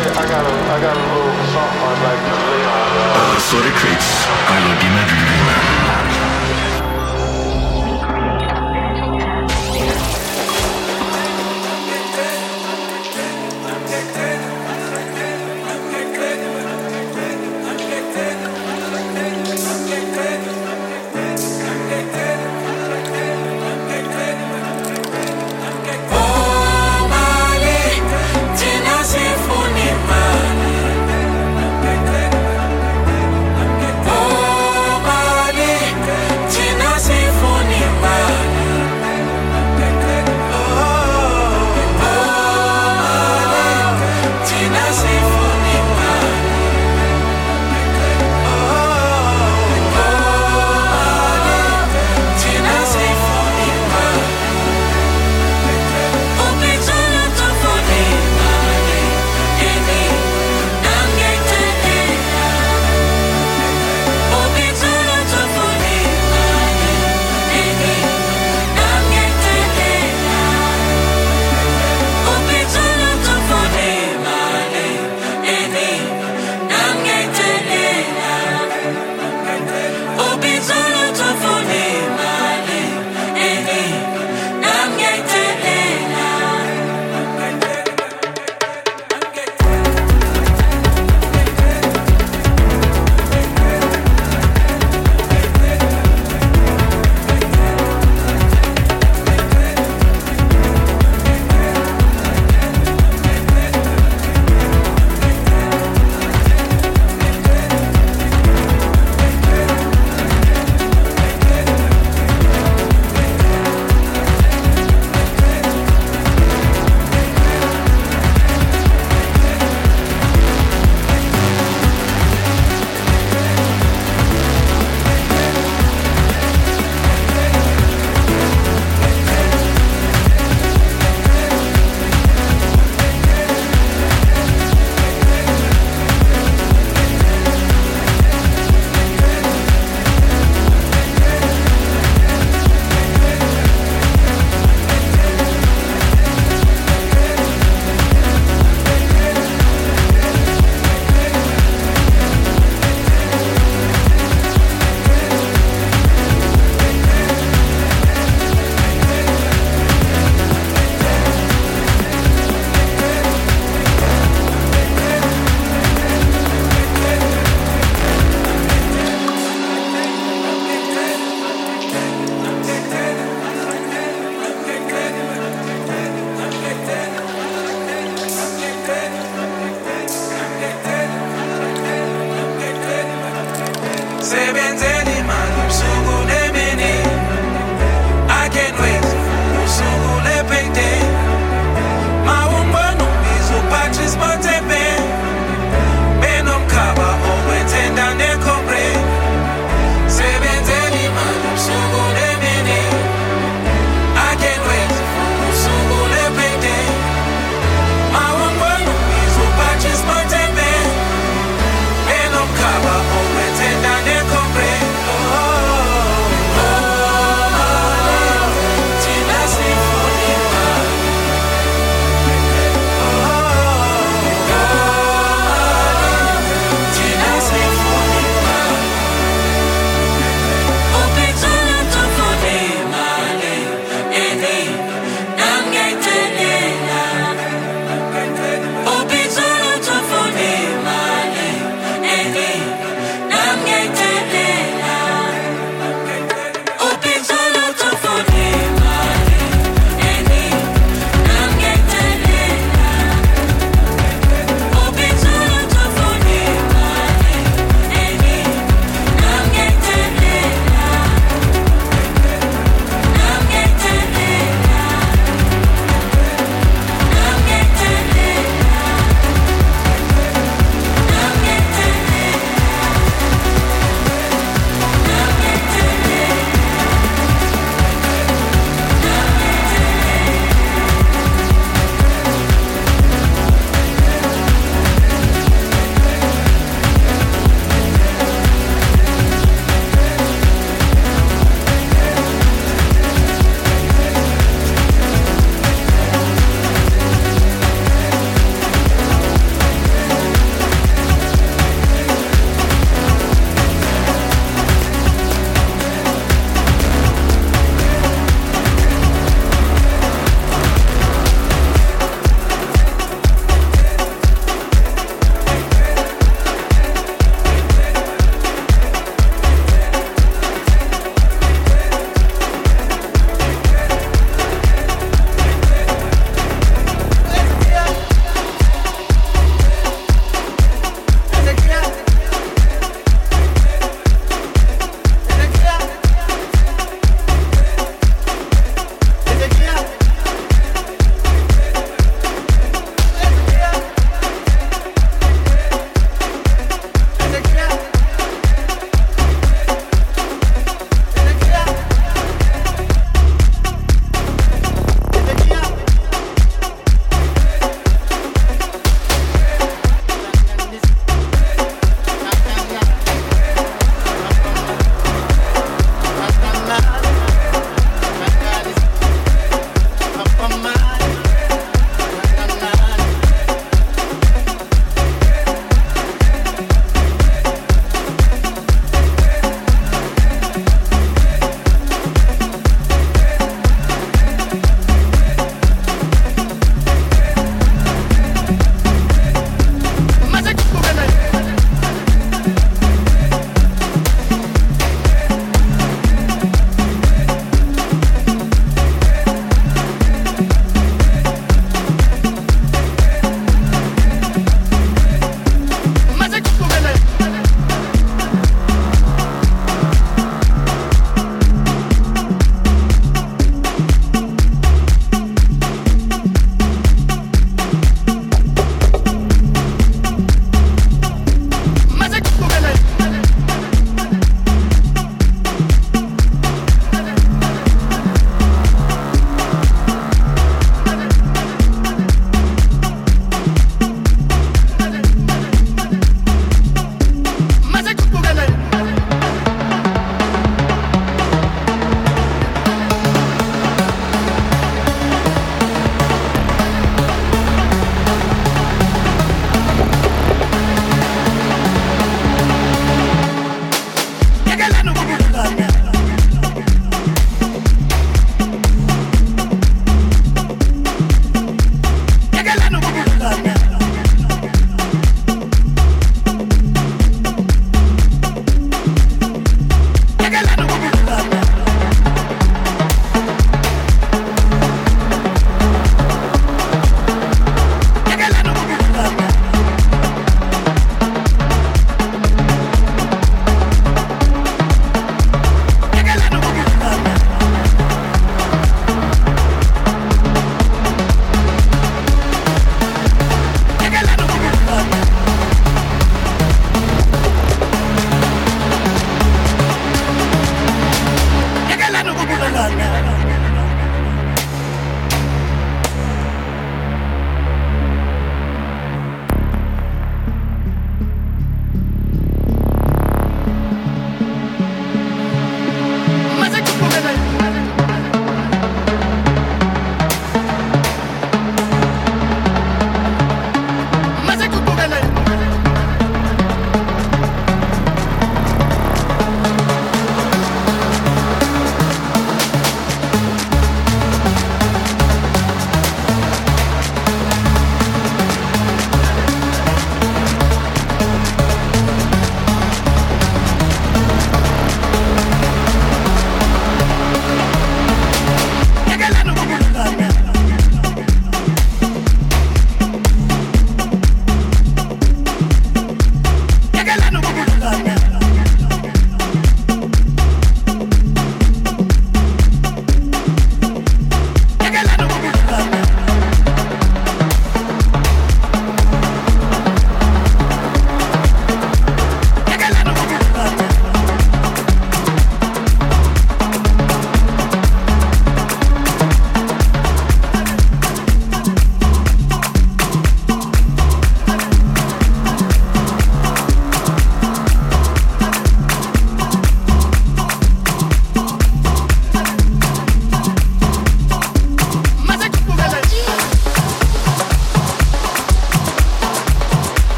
I got I got a little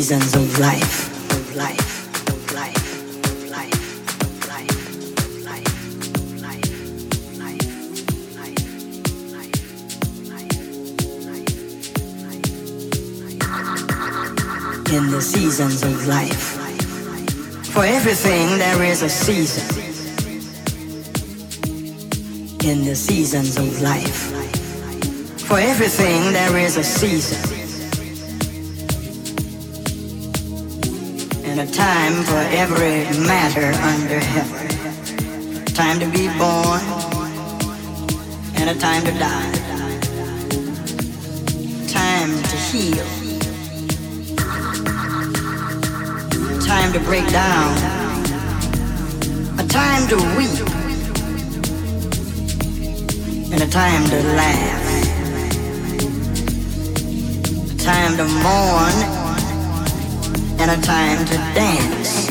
seasons of life. In the seasons of life. For everything there is a season. In the seasons of life. For everything there is a season. Time for every matter under heaven. Time to be born and a time to die. Time to heal. Time to break down. A time to weep. And a time to laugh. A time to mourn and a time to dance.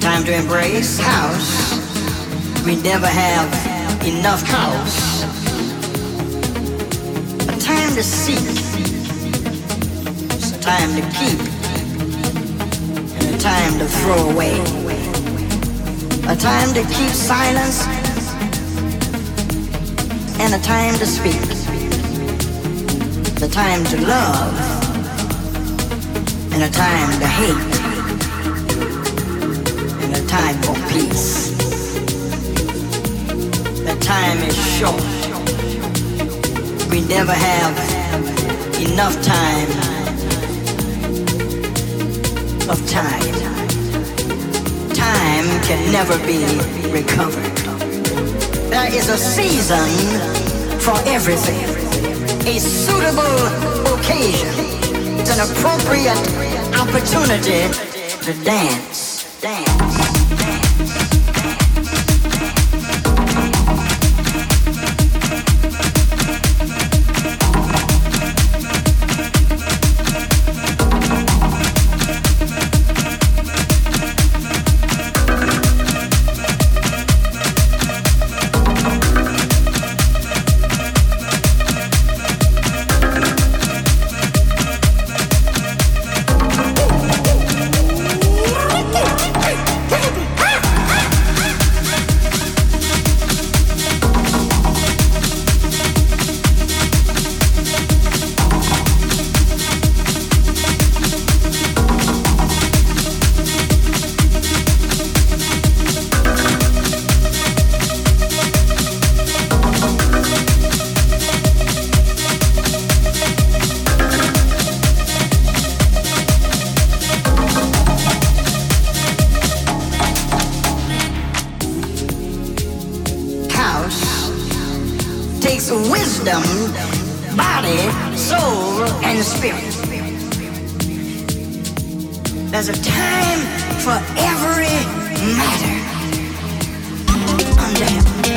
Time to embrace house. We never have enough house. A time to seek. It's a time to keep. And a time to throw away. A time to keep silence. And a time to speak. The time to love and a time to hate, and a time for peace. The time is short. We never have enough time of time. Time can never be recovered. There is a season for everything, a suitable occasion it's an appropriate opportunity to dance. Dance. And spirit. There's a time for every matter under heaven.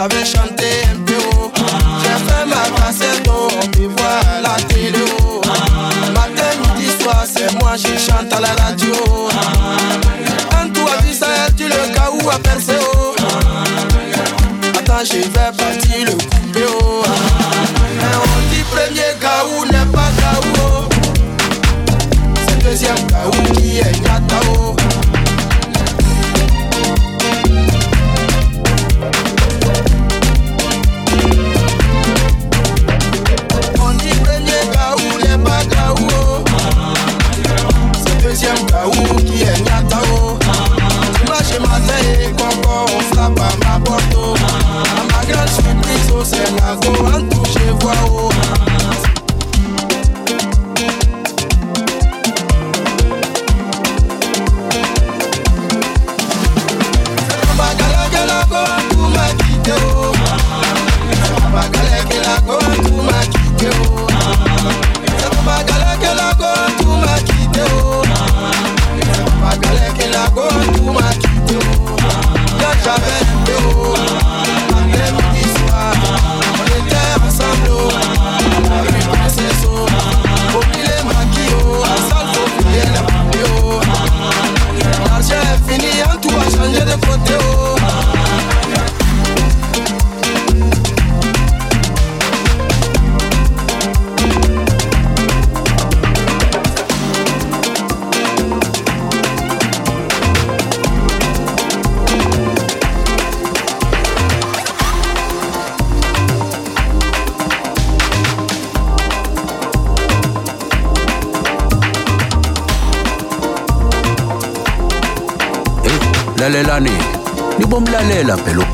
Savais chanter un peu. J'ai fait ma oh. on peut voir à la télé. Matin, midi, soir, c'est moi, je chante à la radio. Tout a vu ça, tu le cas où a percé. Oh. Attends, je vais partir le couper. Oh. Mais on dit premier Gaou n'est pas Gaou. C'est deuxième Gaou qui est la pelota.